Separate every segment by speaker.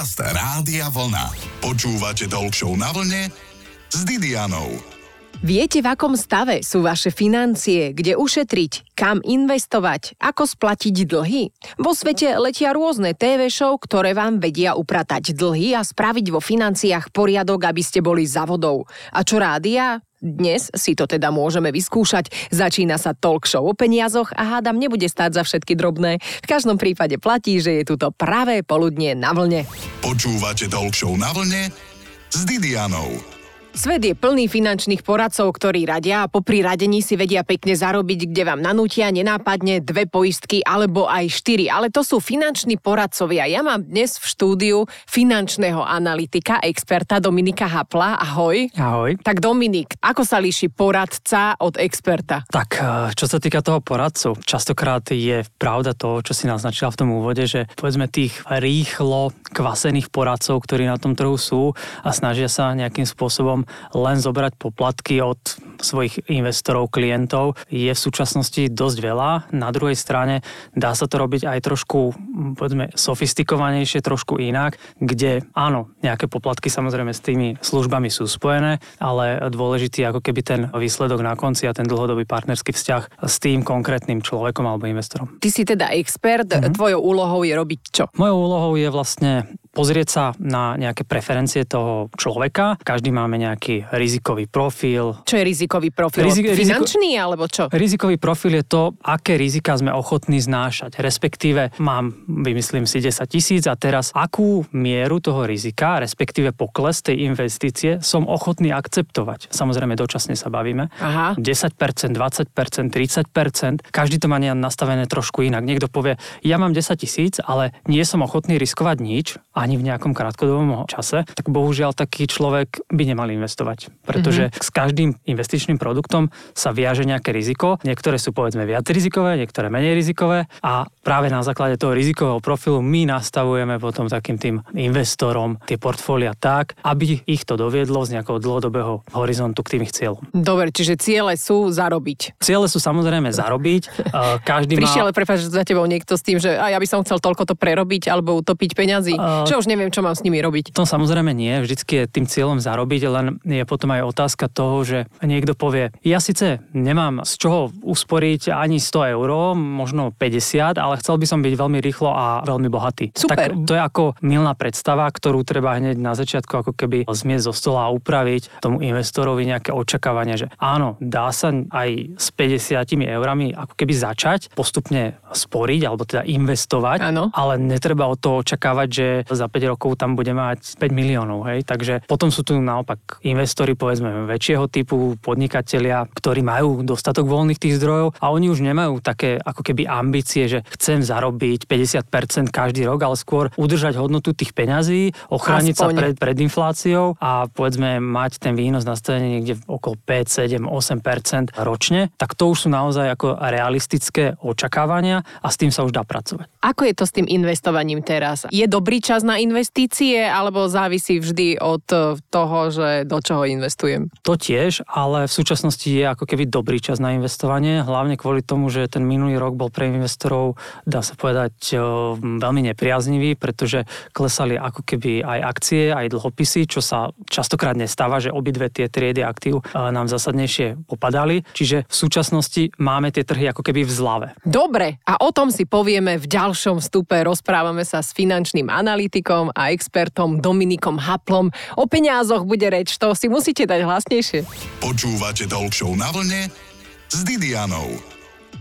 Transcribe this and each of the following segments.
Speaker 1: Podcast Rádia Vlna. Počúvate Talk na vlne s Didianou.
Speaker 2: Viete, v akom stave sú vaše financie, kde ušetriť, kam investovať, ako splatiť dlhy? Vo svete letia rôzne TV show, ktoré vám vedia upratať dlhy a spraviť vo financiách poriadok, aby ste boli za vodou. A čo rádia? Dnes si to teda môžeme vyskúšať. Začína sa talk show o peniazoch a hádam nebude stáť za všetky drobné. V každom prípade platí, že je tu pravé poludnie na vlne.
Speaker 1: Počúvate talk show na vlne s Didianou.
Speaker 2: Svet je plný finančných poradcov, ktorí radia a popri radení si vedia pekne zarobiť, kde vám nanútia nenápadne dve poistky alebo aj štyri. Ale to sú finanční poradcovia. Ja mám dnes v štúdiu finančného analytika, experta Dominika Hapla. Ahoj.
Speaker 3: Ahoj.
Speaker 2: Tak Dominik, ako sa líši poradca od experta?
Speaker 3: Tak, eh, čo sa týka toho poradcu, častokrát je pravda to, čo si naznačila v tom úvode, že povedzme tých rýchlo kvasených poradcov, ktorí na tom trhu sú a snažia sa nejakým spôsobom len zobrať poplatky od svojich investorov, klientov, je v súčasnosti dosť veľa. Na druhej strane dá sa to robiť aj trošku, povedzme, sofistikovanejšie, trošku inak, kde áno, nejaké poplatky samozrejme s tými službami sú spojené, ale dôležitý ako keby ten výsledok na konci a ten dlhodobý partnerský vzťah s tým konkrétnym človekom alebo investorom.
Speaker 2: Ty si teda expert, mm-hmm. tvojou úlohou je robiť čo?
Speaker 3: Mojou úlohou je vlastne pozrieť sa na nejaké preferencie toho človeka. Každý máme nejaký rizikový profil.
Speaker 2: Čo je rizikový profil? Rizik, Finančný riziko, alebo čo?
Speaker 3: Rizikový profil je to, aké rizika sme ochotní znášať. Respektíve mám, vymyslím si, 10 tisíc a teraz akú mieru toho rizika, respektíve pokles tej investície som ochotný akceptovať. Samozrejme, dočasne sa bavíme.
Speaker 2: Aha.
Speaker 3: 10%, 20%, 30%. Každý to má nastavené trošku inak. Niekto povie, ja mám 10 tisíc, ale nie som ochotný riskovať nič ani v nejakom krátkodobom čase, tak bohužiaľ taký človek by nemal investovať. Pretože mm-hmm. s každým investičným produktom sa viaže nejaké riziko. Niektoré sú povedzme viac rizikové, niektoré menej rizikové a práve na základe toho rizikového profilu my nastavujeme potom takým tým investorom tie portfólia tak, aby ich to doviedlo z nejakého dlhodobého horizontu k tým ich cieľom.
Speaker 2: Dobre, čiže ciele sú zarobiť.
Speaker 3: Ciele sú samozrejme zarobiť. Každý
Speaker 2: Prišiel,
Speaker 3: má...
Speaker 2: prepáč, za tebou niekto s tým, že a ja by som chcel toľko to prerobiť alebo utopiť peňazí. Uh, čo už neviem, čo mám s nimi robiť.
Speaker 3: To samozrejme nie, vždycky je tým cieľom zarobiť, len je potom aj otázka toho, že niekto povie, ja síce nemám z čoho usporiť ani 100 eur, možno 50, ale chcel by som byť veľmi rýchlo a veľmi bohatý.
Speaker 2: Super.
Speaker 3: Tak to je ako milná predstava, ktorú treba hneď na začiatku ako keby zmiesť zo stola a upraviť tomu investorovi nejaké očakávania, že áno, dá sa aj s 50 eurami ako keby začať postupne sporiť alebo teda investovať,
Speaker 2: ano.
Speaker 3: ale netreba od toho očakávať, že za 5 rokov tam bude mať 5 miliónov. Hej? Takže potom sú tu naopak investori, povedzme, väčšieho typu, podnikatelia, ktorí majú dostatok voľných tých zdrojov a oni už nemajú také ako keby ambície, že chcem zarobiť 50% každý rok, ale skôr udržať hodnotu tých peňazí, ochrániť Aspoň. sa pred, pred infláciou a povedzme mať ten výnos nastavený niekde okolo 5, 7, 8% ročne, tak to už sú naozaj ako realistické očakávania a s tým sa už dá pracovať.
Speaker 2: Ako je to s tým investovaním teraz? Je dobrý čas na investície, alebo závisí vždy od eh, toho, že do čoho investujem?
Speaker 3: To tiež, ale v súčasnosti je ako keby dobrý čas na investovanie, hlavne kvôli tomu, že ten minulý rok bol pre investorov, dá sa povedať, eh, veľmi nepriaznivý, pretože klesali ako keby aj akcie, aj dlhopisy, čo sa častokrát nestáva, že obidve tie triedy aktív eh, nám zásadnejšie popadali. Čiže v súčasnosti máme tie trhy ako keby v zlave.
Speaker 2: Dobre, a o tom si povieme v ďalšom stupe. Rozprávame sa s finančným analytikom analytikom a expertom Dominikom Haplom. O peniazoch bude reč, to si musíte dať hlasnejšie.
Speaker 1: Počúvate Talk na vlne s Didianou.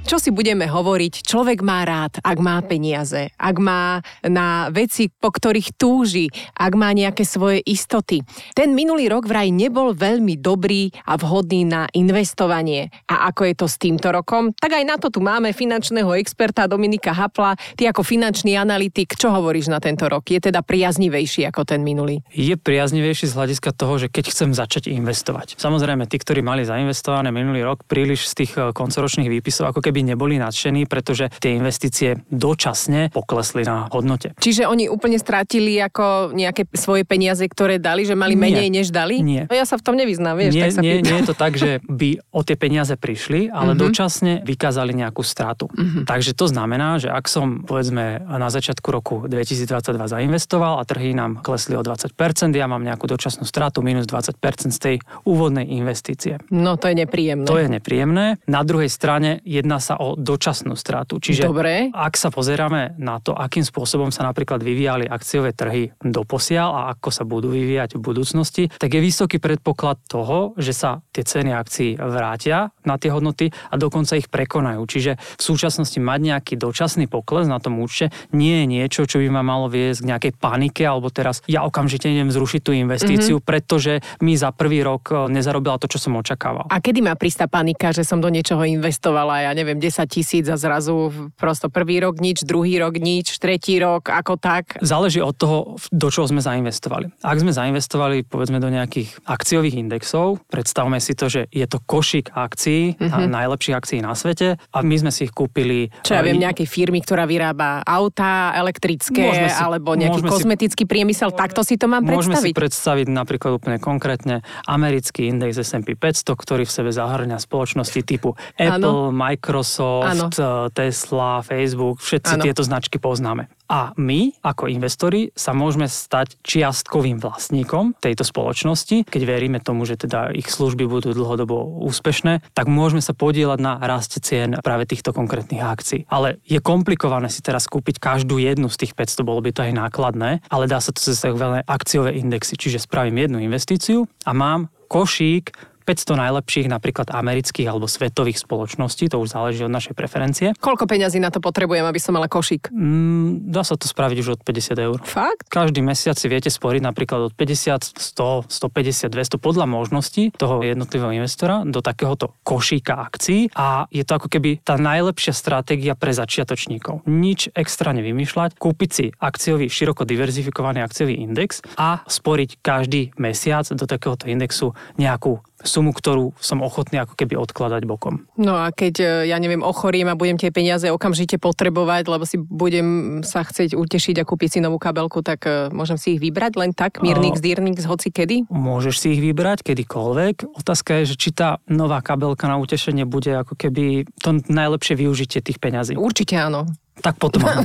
Speaker 2: Čo si budeme hovoriť? Človek má rád, ak má peniaze, ak má na veci, po ktorých túži, ak má nejaké svoje istoty. Ten minulý rok vraj nebol veľmi dobrý a vhodný na investovanie. A ako je to s týmto rokom? Tak aj na to tu máme finančného experta Dominika Hapla. Ty ako finančný analytik, čo hovoríš na tento rok? Je teda priaznivejší ako ten minulý?
Speaker 3: Je priaznivejší z hľadiska toho, že keď chcem začať investovať. Samozrejme, tí, ktorí mali zainvestované minulý rok príliš z tých eh, koncoročných výpisov, ako keby by neboli nadšení, pretože tie investície dočasne poklesli na hodnote.
Speaker 2: Čiže oni úplne strátili ako nejaké svoje peniaze, ktoré dali, že mali menej, než dali?
Speaker 3: Nie.
Speaker 2: No ja sa v tom nevyznám, vieš,
Speaker 3: nie,
Speaker 2: tak sa
Speaker 3: nie,
Speaker 2: pýtam.
Speaker 3: nie je to tak, že by o tie peniaze prišli, ale
Speaker 2: Mhm.
Speaker 3: dočasne vykázali nejakú stratu. Takže to znamená, že ak som povedzme na začiatku roku 2022 zainvestoval a trhy nám klesli o 20%, ja mám nejakú dočasnú stratu minus 20% z tej úvodnej investície.
Speaker 2: No to je nepríjemné.
Speaker 3: To je nepríjemné. Na druhej strane jedná sa o dočasnú stratu. Čiže
Speaker 2: Dobre.
Speaker 3: ak sa pozeráme na to, akým spôsobom sa napríklad vyvíjali akciové trhy doposiaľ a ako sa budú vyvíjať v budúcnosti, tak je vysoký predpoklad toho, že sa tie ceny akcií vrátia na tie hodnoty a dokonca ich prekonajú. Čiže v súčasnosti mať nejaký dočasný pokles na tom účte nie je niečo, čo by ma malo viesť k nejakej panike alebo teraz ja okamžite idem zrušiť tú investíciu, mm-hmm. pretože mi za prvý rok e, nezarobila to, čo som očakával.
Speaker 2: A kedy má prísť tá panika, že som do niečoho investovala, ja neviem, 10 tisíc a zrazu prosto prvý rok nič, druhý rok nič, tretí rok ako tak?
Speaker 3: Záleží od toho, do čoho sme zainvestovali. Ak sme zainvestovali povedzme do nejakých akciových indexov, predstavme si to, že je to košík akcií, mm-hmm. najlepších akcií na svete a my sme si ich kúpili.
Speaker 2: Čo ja
Speaker 3: e,
Speaker 2: viem, nejakej firmy, ktorá vyrába autá elektrické
Speaker 3: si-
Speaker 2: alebo nejaký
Speaker 3: môžeme si-
Speaker 2: kozmetický priemysel, takto si to mám
Speaker 3: Môžeme si
Speaker 2: predstaviť.
Speaker 3: predstaviť napríklad úplne konkrétne americký index S&P 500, ktorý v sebe zahrňa spoločnosti typu Apple, Microsoft,
Speaker 2: Áno.
Speaker 3: eh, Tesla, Facebook, všetci
Speaker 2: Áno.
Speaker 3: tieto značky poznáme. A my, ako investori, sa môžeme stať čiastkovým vlastníkom tejto spoločnosti. Keď veríme tomu, že teda ich služby budú dlhodobo úspešné, tak môžeme sa podielať na raste cien práve týchto konkrétnych akcií. Ale je komplikované si teraz kúpiť každú jednu z tých 500, bolo by to aj nákladné, ale dá sa to cez tzv. akciové indexy. Čiže spravím jednu investíciu a mám košík 500 najlepších napríklad amerických alebo svetových spoločností, to už záleží od našej preferencie.
Speaker 2: Koľko peňazí na to potrebujem, aby som mala košík?
Speaker 3: Mm, dá sa to spraviť už od 50 eur.
Speaker 2: Fakt?
Speaker 3: Každý mesiac si viete sporiť napríklad od 50, 100, 150, 200 podľa možností toho jednotlivého investora do takéhoto košíka akcií a je to ako keby tá najlepšia stratégia pre začiatočníkov. Nič extra nevymýšľať, kúpiť si akciový, široko diverzifikovaný akciový index a sporiť každý mesiac do takéhoto indexu nejakú sumu, ktorú som ochotný ako keby odkladať bokom.
Speaker 2: No a keď, e, ja neviem, ochorím a budem tie peniaze okamžite potrebovať, lebo si budem sa chcieť utešiť a kúpiť si novú kabelku, tak e, môžem si ich vybrať len tak, mírnik, zdírnik, z hoci kedy?
Speaker 3: Môžeš si ich vybrať kedykoľvek. Otázka je, že či tá nová kabelka na utešenie bude ako keby to najlepšie využitie tých peňazí.
Speaker 2: Určite áno.
Speaker 3: Tak potom áno.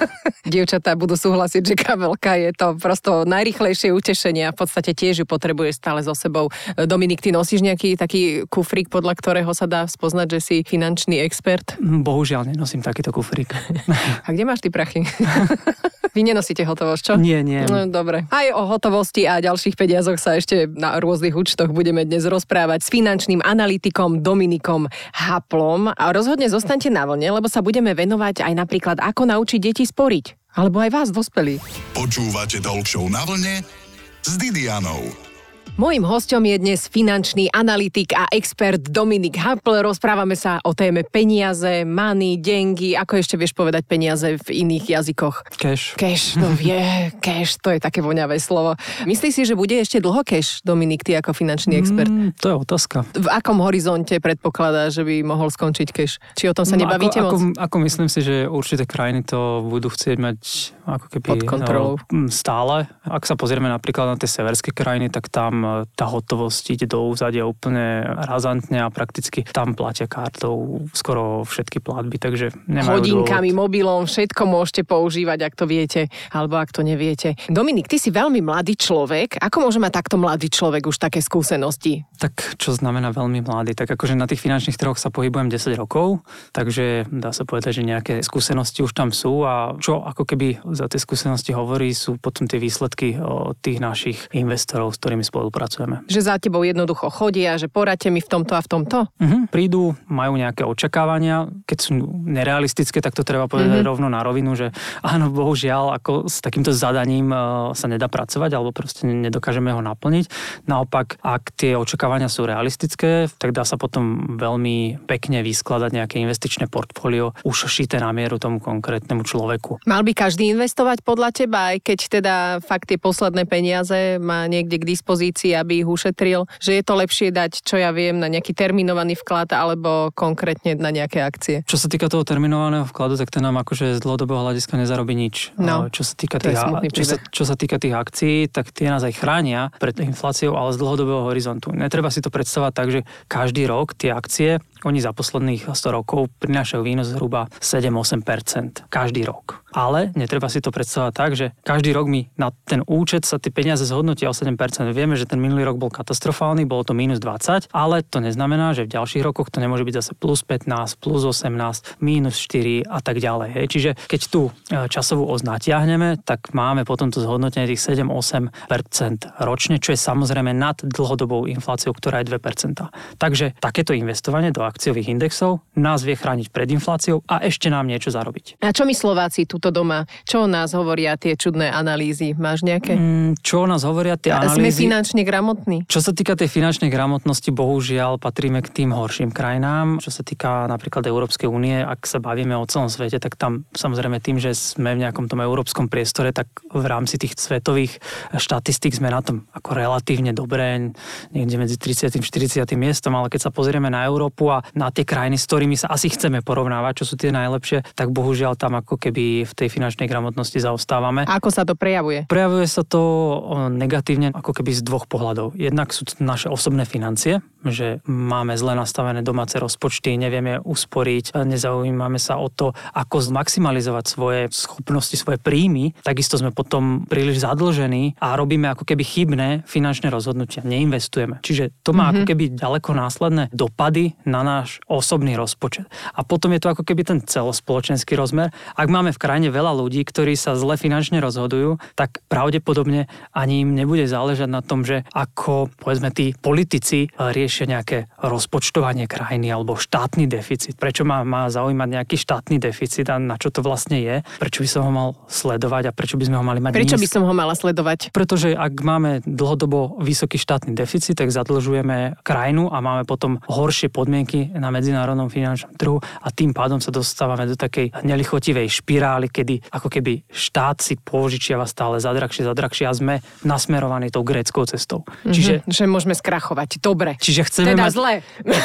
Speaker 2: Dievčatá budú súhlasiť, že kabelka je to prosto najrychlejšie utešenie a v podstate tiež ju potrebuješ stále so sebou. Dominik, ty nosíš nejaký taký kufrík, podľa ktorého sa dá spoznať, že si finančný expert?
Speaker 3: Bohužiaľ nenosím takýto kufrík.
Speaker 2: A kde máš ty prachy? Vy nenosíte hotovosť, čo?
Speaker 3: Nie, nie.
Speaker 2: No, dobre. Aj o hotovosti a ďalších peniazoch sa ešte na rôznych účtoch budeme dnes rozprávať s finančným analytikom Dominikom Haplom. A rozhodne zostaňte na vlne, lebo sa budeme venovať aj napríklad, ako naučiť deti sporiť. Alebo aj vás, dospelí.
Speaker 1: Počúvate Talk Show na vlne s Didianou.
Speaker 2: Mojím hostom je dnes finančný analytik a expert Dominik Hapl. Rozprávame sa o téme peniaze, money, dengy. Ako ešte vieš povedať peniaze v iných jazykoch?
Speaker 3: Cash.
Speaker 2: Cash, no vie, cash, to je také voňavé slovo. Myslíš si, že bude ešte dlho cash, Dominik, ty ako finančný expert?
Speaker 3: Mm, to je otázka.
Speaker 2: V akom horizonte predpokladá, že by mohol skončiť cash? Či o tom sa nebavíte
Speaker 3: No, ako,
Speaker 2: moc?
Speaker 3: Ako, ako myslím si, že určité krajiny to budú chcieť mať ako keby
Speaker 2: Pod kontrolou.
Speaker 3: no, stále. Ak sa pozrieme napríklad na tie severské krajiny, tak tam e, tá hotovosť ide do úzadia úplne razantne a prakticky tam platia kartou skoro všetky platby, takže nemajú
Speaker 2: Hodinkami,
Speaker 3: dôvod.
Speaker 2: mobilom, všetko môžete používať, ak to viete, alebo ak to neviete. Dominik, ty si veľmi mladý človek. Ako môže mať takto mladý človek už také skúsenosti?
Speaker 3: Tak čo znamená veľmi mladý? Tak akože na tých finančných trhoch sa pohybujem 10 rokov, takže dá sa povedať, že nejaké skúsenosti už tam sú a čo ako keby za tie skúsenosti hovorí, sú potom tie výsledky o tých našich investorov, s ktorými spolupracujeme.
Speaker 2: Že za tebou jednoducho chodia, že poradte mi v tomto a v tomto?
Speaker 3: Mhm. Prídu, majú nejaké očakávania, keď sú nerealistické, tak to treba povedať mm-hmm. rovno na rovinu, že áno, bohužiaľ, ako s takýmto zadaním e, sa nedá pracovať, alebo proste nedokážeme ho naplniť. Naopak, ak tie očakávania sú realistické, tak dá sa potom veľmi pekne vyskladať nejaké investičné portfólio, už šité na mieru tomu konkrétnemu človeku.
Speaker 2: Mal by každý investovať podľa teba, aj keď teda fakt tie posledné peniaze má niekde k dispozícii, aby ich ušetril, že je to lepšie dať, čo ja viem, na nejaký terminovaný vklad alebo konkrétne na nejaké akcie?
Speaker 3: Čo sa týka toho terminovaného vkladu, tak ten nám akože z dlhodobého hľadiska nezarobí nič.
Speaker 2: No,
Speaker 3: čo, sa týka tých, čo, sa, čo sa týka tých akcií, tak tie nás aj chránia pred infláciou, ale z dlhodobého horizontu. Netreba si to predstavať tak, že každý rok tie akcie oni za posledných 100 rokov prinášajú výnos zhruba 7-8% každý rok. Ale netreba si to predstavať tak, že každý rok mi na ten účet sa tie peniaze zhodnotia o 7%. Vieme, že ten minulý rok bol katastrofálny, bolo to minus 20, ale to neznamená, že v ďalších rokoch to nemôže byť zase plus 15, plus 18, minus 4 a tak ďalej. Hej. Čiže keď tú e, časovú os natiahneme, tak máme potom to zhodnotenie tých 7-8% ročne, čo je samozrejme nad dlhodobou infláciou, ktorá je 2%. Takže takéto investovanie do akciových indexov, nás vie chrániť pred infláciou a ešte nám niečo zarobiť.
Speaker 2: A čo my Slováci tuto doma? Čo o nás hovoria tie čudné analýzy? Máš nejaké? Mm,
Speaker 3: čo o nás hovoria tie analýzy?
Speaker 2: Sme finančne gramotní.
Speaker 3: Čo sa týka tej finančnej gramotnosti, bohužiaľ patríme k tým horším krajinám. Čo sa týka napríklad Európskej únie, ak sa bavíme o celom svete, tak tam samozrejme tým, že sme v nejakom tom európskom priestore, tak v rámci tých svetových štatistík sme na tom ako relatívne dobré, niekde medzi 30. a 40. miestom, ale keď sa pozrieme na Európu a na tie krajiny, s ktorými sa asi chceme porovnávať, čo sú tie najlepšie, tak bohužiaľ tam ako keby v tej finančnej gramotnosti zaostávame.
Speaker 2: A ako sa to prejavuje?
Speaker 3: Prejavuje sa to negatívne ako keby z dvoch pohľadov. Jednak sú naše osobné financie, že máme zle nastavené domáce rozpočty, nevieme usporiť, nezaujímame sa o to, ako zmaximalizovať svoje schopnosti, svoje príjmy. Takisto sme potom príliš zadlžení a robíme ako keby chybné finančné rozhodnutia, neinvestujeme. Čiže to má mm-hmm. ako keby ďaleko následné dopady na náš osobný rozpočet. A potom je to ako keby ten celospoločenský rozmer. Ak máme v krajine veľa ľudí, ktorí sa zle finančne rozhodujú, tak pravdepodobne ani im nebude záležať na tom, že ako povedzme tí politici riešia nejaké rozpočtovanie krajiny alebo štátny deficit. Prečo má, má zaujímať nejaký štátny deficit a na čo to vlastne je? Prečo by som ho mal sledovať a prečo by sme ho mali mať
Speaker 2: Prečo by som ho mala sledovať?
Speaker 3: Pretože ak máme dlhodobo vysoký štátny deficit, tak zadlžujeme krajinu a máme potom horšie podmienky podniky na medzinárodnom finančnom trhu a tým pádom sa dostávame do takej nelichotivej špirály, kedy ako keby štát si požičiava stále za drahšie, za drahšie a sme nasmerovaní tou gréckou cestou.
Speaker 2: Mm-hmm, čiže, že môžeme skrachovať. Dobre.
Speaker 3: Čiže chceme
Speaker 2: teda
Speaker 3: mať,
Speaker 2: zle.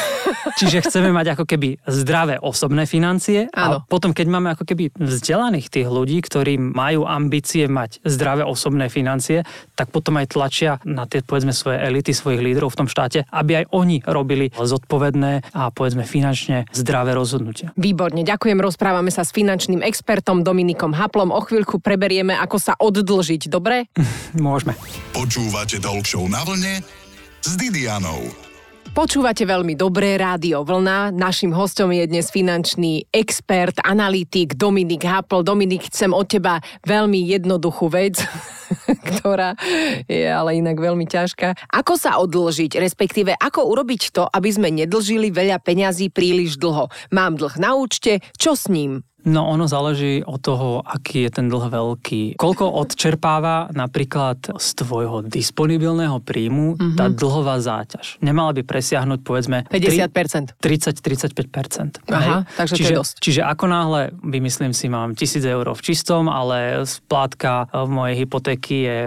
Speaker 3: čiže chceme mať ako keby zdravé osobné financie Áno. a potom, keď máme ako keby vzdelaných tých ľudí, ktorí majú ambície mať zdravé osobné financie, tak potom aj tlačia na tie povedzme svoje elity, svojich lídrov v tom štáte, aby aj oni robili zodpovedné a a povedzme finančne zdravé rozhodnutia.
Speaker 2: Výborne, ďakujem. Rozprávame sa s finančným expertom Dominikom Haplom. O chvíľku preberieme, ako sa oddlžiť, dobre?
Speaker 3: Môžeme.
Speaker 1: Počúvate Talk na vlne s Didianou.
Speaker 2: Počúvate veľmi dobré rádio Vlna. Našim hostom je dnes finančný expert, analytik Dominik Hapl. Dominik, chcem od teba veľmi jednoduchú vec, ktorá je ale inak veľmi ťažká. Ako sa odlžiť, respektíve ako urobiť to, aby sme nedlžili veľa peňazí príliš dlho? Mám dlh na účte, čo s ním?
Speaker 3: No ono záleží od toho, aký je ten dlh veľký. Koľko odčerpáva napríklad z tvojho disponibilného príjmu mm-hmm. tá dlhová záťaž. Nemala by presiahnuť povedzme
Speaker 2: 50%.
Speaker 3: 30-35%.
Speaker 2: Aha, takže
Speaker 3: čiže,
Speaker 2: to je dosť.
Speaker 3: Čiže ako náhle, vymyslím si, mám 1000 eur v čistom, ale splátka v mojej hypotéky je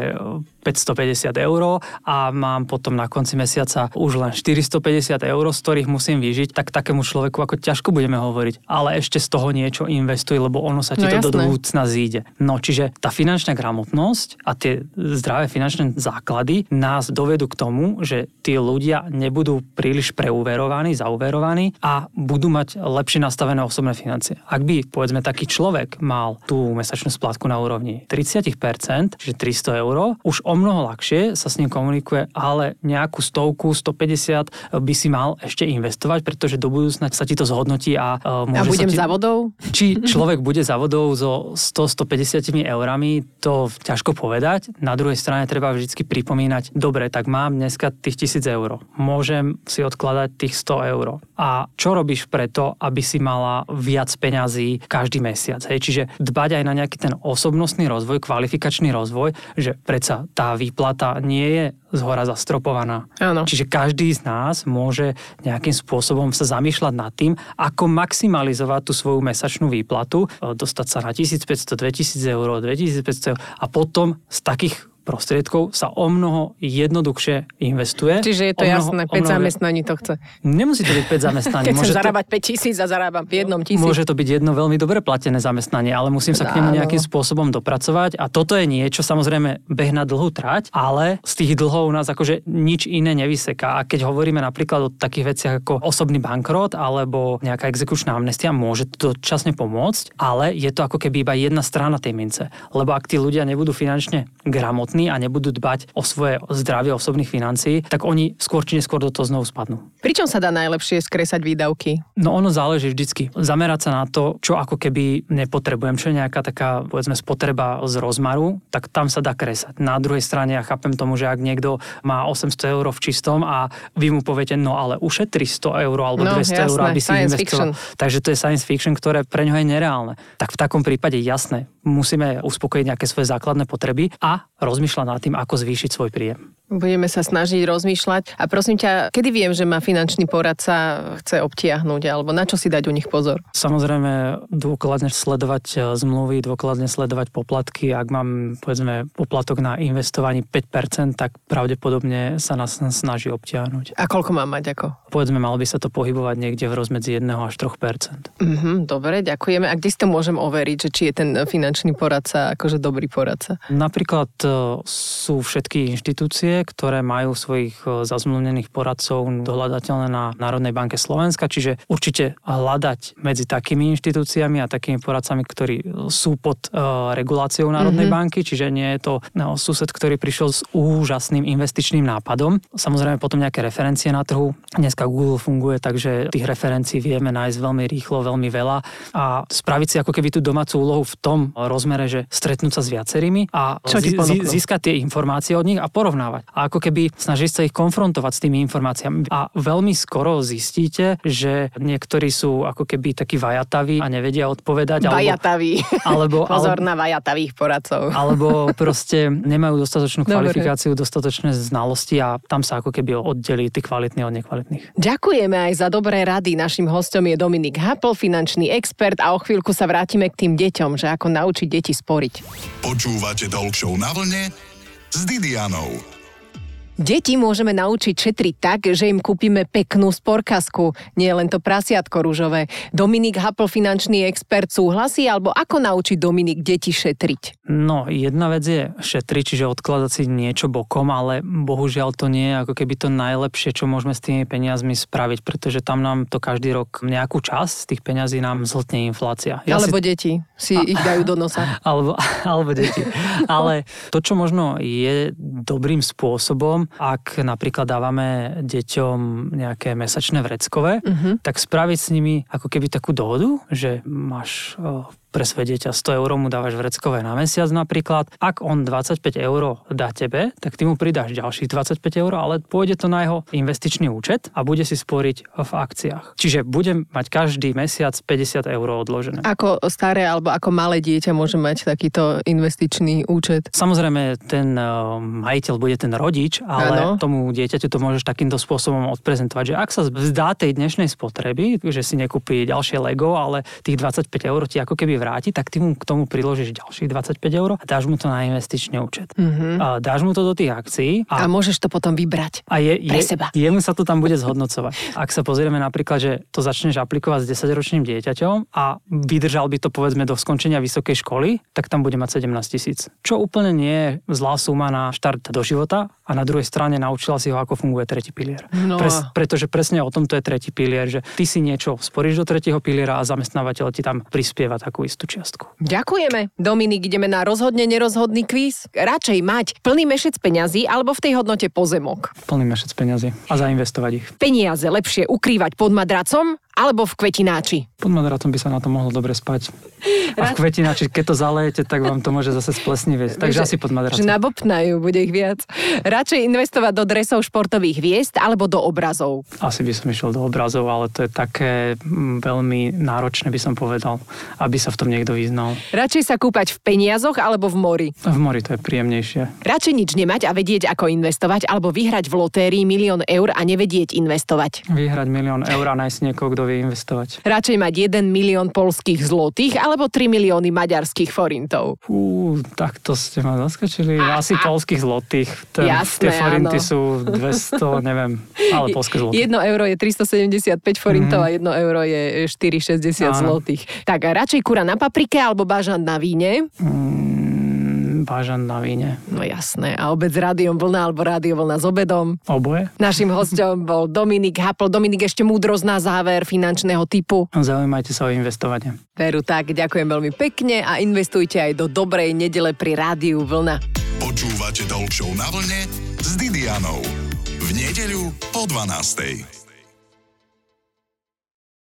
Speaker 3: 550 eur a mám potom na konci mesiaca už len 450 eur, z ktorých musím vyžiť, tak takému človeku ako ťažko budeme hovoriť. Ale ešte z toho niečo investuje, lebo ono sa ti no, to jasné. do budúcna zíde. No čiže tá finančná gramotnosť a tie zdravé finančné základy nás dovedú k tomu, že tí ľudia nebudú príliš preuverovaní, zauverovaní a budú mať lepšie nastavené osobné financie. Ak by, povedzme, taký človek mal tú mesačnú splátku na úrovni 30%, čiže 300 eur, už o mnoho ľahšie sa s ním komunikuje, ale nejakú stovku, 150 by si mal ešte investovať, pretože do budúcna sa ti to zhodnotí a uh, môže
Speaker 2: A budem
Speaker 3: ti...
Speaker 2: za vodou?
Speaker 3: Či človek bude za vodou so 100-150 eurami, to ťažko povedať. Na druhej strane treba vždy pripomínať, dobre, tak mám dneska tých 1000 eur. Môžem si odkladať tých 100 eur. A čo robíš preto, aby si mala viac peňazí každý mesiac? Hej? Čiže dbať aj na nejaký ten osobnostný rozvoj, kvalifikačný rozvoj, že predsa tá tá výplata nie je z hora zastropovaná.
Speaker 2: Áno.
Speaker 3: Čiže každý z nás môže nejakým spôsobom sa zamýšľať nad tým, ako maximalizovať tú svoju mesačnú výplatu, e, dostať sa na 1500, 2000 eur, 2500 eur a potom z takých prostriedkov sa o mnoho jednoduchšie investuje.
Speaker 2: Čiže je to
Speaker 3: o mnoho,
Speaker 2: jasné, 5
Speaker 3: o mnoho,
Speaker 2: zamestnaní to chce.
Speaker 3: Nemusí to byť 5 zamestnaní.
Speaker 2: Keď
Speaker 3: môže
Speaker 2: chcem
Speaker 3: to,
Speaker 2: zarábať 5 tisíc a zarábam v jednom tisíc.
Speaker 3: Môže to byť jedno veľmi dobre platené zamestnanie, ale musím sa k nemu nejakým spôsobom dopracovať. A toto je niečo, samozrejme, beh na dlhú trať, ale z tých dlhov nás akože nič iné nevyseká. A keď hovoríme napríklad o takých veciach ako osobný bankrot alebo nejaká exekučná amnestia, môže to časne pomôcť, ale je to ako keby iba jedna strana tej mince. Lebo ak tí ľudia nebudú finančne gramotní a nebudú dbať o svoje zdravie osobných financií, tak oni skôr či neskôr do toho znovu spadnú.
Speaker 2: Pričom sa dá najlepšie skresať výdavky?
Speaker 3: No ono záleží vždycky. Zamerať sa na to, čo ako keby nepotrebujem, čo je nejaká taká, povedzme, spotreba z rozmaru, tak tam sa dá kresať. Na druhej strane ja chápem tomu, že ak niekto má 800 eur v čistom a vy mu poviete, no ale ušetri 100 eur alebo
Speaker 2: No,
Speaker 3: 200 eur, aby si investoval. Takže to je science fiction, ktoré pre ňoho je nereálne. Tak v takom prípade jasné, musíme uspokojiť nejaké svoje základné potreby a rozmýšľať nad tým, ako zvýšiť svoj príjem.
Speaker 2: Budeme sa snažiť rozmýšľať. A prosím ťa, kedy viem, že ma finančný poradca chce obtiahnuť, alebo na čo si dať u nich pozor?
Speaker 3: Samozrejme, dôkladne sledovať e, zmluvy, dôkladne sledovať poplatky. Ak mám, povedzme, poplatok na investovaní 5%, tak pravdepodobne sa nás snaží obtiahnuť.
Speaker 2: A koľko mám mať ako?
Speaker 3: Povedzme, malo by sa to pohybovať niekde v rozmedzi 1 až 3%.
Speaker 2: Mhm, dobre, ďakujeme. A kde si to môžem overiť, že či je ten finančný poradca akože dobrý poradca?
Speaker 3: Napríklad e, sú všetky inštitúcie, ktoré majú svojich e, zazmluvnených poradcov dohľadateľné na Národnej banke Slovenska, čiže určite hľadať medzi takými inštitúciami a takými poradcami, ktorí sú pod uh, reguláciou Národnej mm-hmm. banky, čiže nie je to no, sused, ktorý prišiel s úžasným investičným nápadom. Samozrejme potom nejaké referencie na trhu. Dneska Google funguje, takže tých referencií vieme nájsť veľmi rýchlo, veľmi veľa a spraviť si ako keby tú domácu úlohu v tom rozmere, že stretnúť sa s viacerými a
Speaker 2: ponúknú?
Speaker 3: zi- získať tie informácie od nich a porovnávať. A ako keby snažiť sa ich konfrontovať s tými informáciami. A veľmi skoro zistíte, že niektorí sú ako keby takí vajataví a nevedia odpovedať. Alebo,
Speaker 2: Vajatavý.
Speaker 3: alebo,
Speaker 2: Pozor
Speaker 3: alebo,
Speaker 2: na vajatavých poradcov.
Speaker 3: alebo proste nemajú dostatočnú
Speaker 2: Dobre.
Speaker 3: kvalifikáciu, dostatočné znalosti a tam sa ako keby oddelí tí kvalitní od nekvalitných.
Speaker 2: Ďakujeme aj za dobré rady. Našim hostom je Dominik Hapl, finančný expert a o chvíľku sa vrátime k tým deťom, že ako naučiť deti sporiť.
Speaker 1: Počúvate Talk Show na vlne s Didianou.
Speaker 2: Deti môžeme naučiť šetriť tak, že im kúpime peknú sporkasku, nie len to prasiatko rúžové. Dominik Hapl, finančný expert, súhlasí, alebo ako naučiť Dominik deti šetriť?
Speaker 3: No, jedna vec je šetriť, čiže odkladať si niečo bokom, ale bohužiaľ to nie je ako keby to najlepšie, čo môžeme s tými peniazmi spraviť, pretože tam nám to každý rok nejakú časť z tých peňazí nám zhltne inflácia.
Speaker 2: alebo
Speaker 3: si,
Speaker 2: deti si ich dajú do nosa.
Speaker 3: alebo, alebo deti. Ale to, čo možno je dobrým spôsobom, ak napríklad dávame deťom nejaké mesačné vreckové, uh-huh. tak spraviť s nimi ako keby takú dohodu, že máš o, pre svoje dieťa 100 eur mu dávaš vreckové na mesiac napríklad. Ak on 25 eur dá tebe, tak ty mu pridáš ďalších 25 eur, ale pôjde to na jeho investičný účet a bude si sporiť v akciách. Čiže budem mať každý mesiac 50 eur odložené.
Speaker 2: Ako staré alebo ako malé dieťa môže mať takýto investičný účet?
Speaker 3: Samozrejme, ten uh, majiteľ bude ten rodič, ale
Speaker 2: Áno.
Speaker 3: tomu dieťaťu to môžeš takýmto spôsobom odprezentovať, že ak sa vzdá tej dnešnej spotreby, že si nekúpi ďalšie Lego, ale tých 25 eur ti ako keby vráti, tak ty mu k tomu priložíš ďalších 25 eur a dáš mu to na investičný účet. Mm-hmm. A dáš mu to do tých akcií
Speaker 2: A
Speaker 3: a,
Speaker 2: môžeš to potom vybrať.
Speaker 3: a je,
Speaker 2: pre
Speaker 3: je,
Speaker 2: seba.
Speaker 3: jemu sa to tam bude zhodnocovať. Ak sa pozrieme napríklad, že to začneš aplikovať s 10-ročným dieťaťom a vydržal by to povedzme do skončenia vysokej školy, tak tam bude mať 17 tisíc. Čo úplne nie je zlá suma na štart do života a na druhej strane naučila si ho, ako funguje tretí pilier.
Speaker 2: No a-
Speaker 3: pretože presne o tomto je tretí pilier, že ty si niečo sporíš do tretieho piliera a zamestnávateľ ti tam prispieva takú istú čiastku.
Speaker 2: Ďakujeme. Dominik, ideme na rozhodne nerozhodný kvíz. Radšej mať plný mešec peňazí alebo v tej hodnote pozemok.
Speaker 3: Plný mešec peňazí a zainvestovať ich.
Speaker 2: Peniaze lepšie ukrývať pod madracom alebo v kvetináči?
Speaker 3: Pod madracom by sa na to mohlo dobre spať. A v kvetináči, keď to zalejete, tak vám to môže zase splesnivieť. Takže asi pod madracom.
Speaker 2: Že nabopnajú, bude ich viac. Radšej investovať do dresov športových hviezd alebo do obrazov?
Speaker 3: Asi by som išiel do obrazov, ale to je také mm, veľmi náročné, by som povedal, aby sa v tom niekto vyznal.
Speaker 2: Radšej sa kúpať v peniazoch alebo v mori?
Speaker 3: V mori to je príjemnejšie.
Speaker 2: Radšej nič nemať a vedieť, ako investovať, alebo vyhrať v lotérii milión eur a nevedieť investovať?
Speaker 3: Vyhrať milión eur a nájsť niekoho, kto vie investovať.
Speaker 2: Radšej mať 1 milión polských zlotých alebo 3 milióny maďarských forintov?
Speaker 3: Fú, takto ste ma zaskočili. Asi polských zlotých. Ten,
Speaker 2: Jasné,
Speaker 3: tie forinty
Speaker 2: áno.
Speaker 3: sú 200, neviem, ale polské zloty.
Speaker 2: 1 euro je 375 forintov a 1 euro je 4,60
Speaker 3: Áno.
Speaker 2: zlotých. Tak a radšej kura na paprike alebo bažant na víne?
Speaker 3: Mm, Bážan na víne.
Speaker 2: No jasné. A obed s rádiom vlna alebo rádio vlna s obedom?
Speaker 3: Oboje?
Speaker 2: Našim hostom bol Dominik Hapl. Dominik, ešte múdrosť na záver finančného typu.
Speaker 3: Zaujímajte sa o investovanie.
Speaker 2: Veru tak, ďakujem veľmi pekne a investujte aj do dobrej nedele pri rádiu Vlna.
Speaker 1: Počúvate Show na vlne s Didianou. V nedeľu po 12.